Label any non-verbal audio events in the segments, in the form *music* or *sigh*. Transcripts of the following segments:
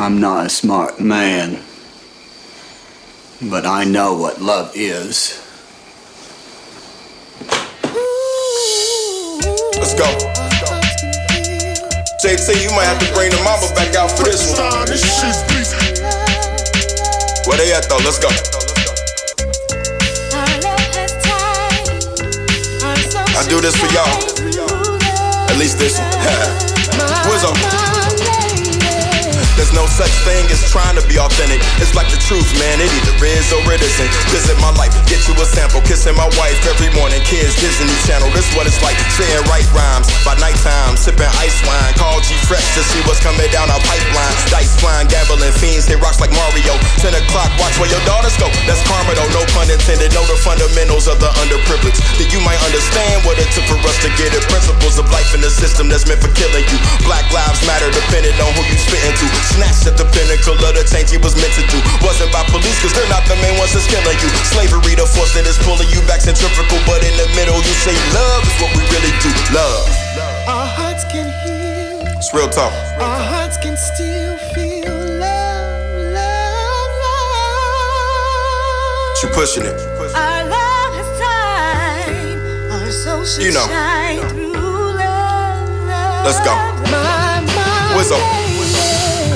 I'm not a smart man, but I know what love is. Let's go. JT, you might have to bring the mama back out for this one. Where they at though? Let's go. I do this for y'all. At least this one. *laughs* Wizzo. There's no such thing as trying to be authentic. It's like the truth, man. It either is or it isn't. Visit my life, get you a sample. Kissing my wife every morning. Kids, Disney Channel. This what it's like. Saying right rhymes by nighttime. Sipping ice wine. Call G Fresh to see what's coming down our pipeline. Dice flying, gambling fiends. Hit rocks like Mario. 10 o'clock, watch where your daughters go. That's karma though, no pun intended. Know the fundamentals of the underprivileged. Then you might understand what it took for us to get it. Principles of life in the system that's meant for killing you. Black lives matter depending on who you spitting to. Snatched at the pinnacle of the change he was meant to do. Wasn't by police, cause they're not the main ones that's killing you. Slavery, the force that is pulling you back centrifugal, but in the middle you say love is what we really do. Love. Our hearts can heal. It's real talk. Our hearts can still feel love, love, love. You pushing it. Our love You know. shine through love, love. Let's go. Wizzo. lady.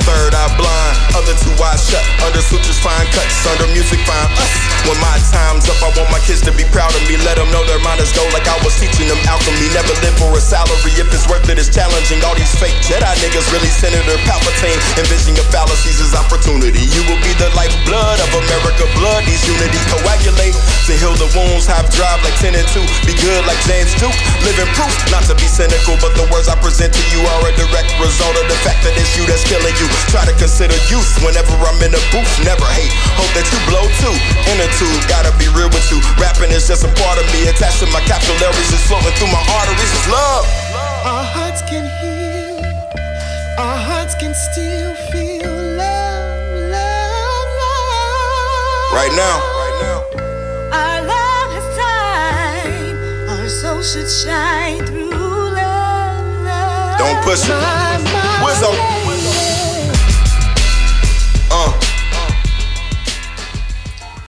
Third eye blind, other two eyes shut. Under sutures, fine cuts. Under music, find us. When my time's up, I want my kids to be proud of me. Let them know their mind is gold like I was teaching them alchemy. Never live for a salary if it's worth it. It's challenging. All these fake Jedi niggas really Senator Palpatine. Envision your fallacies as opportunity. You will be the lifeblood of America. Blood needs unity. Coagulate to heal the wounds. Have drive like 10 and 2. Be good like James Duke. Living proof, not to be cynical, but the words I present to you are a direct result of the fact that it's you that's killing you. Try to consider youth whenever I'm in the booth. Never hate. Hope that you blow too. Inner tube, gotta be real with you. Rapping is just a part of me. Attached to my capillaries, is flowing through my arteries. It's love. Our hearts can heal. Our hearts can still feel love, love, love. Right now. Right now. Our love has time. Our soul should shine through love, love. Don't push it. My, my Wizzo. lady.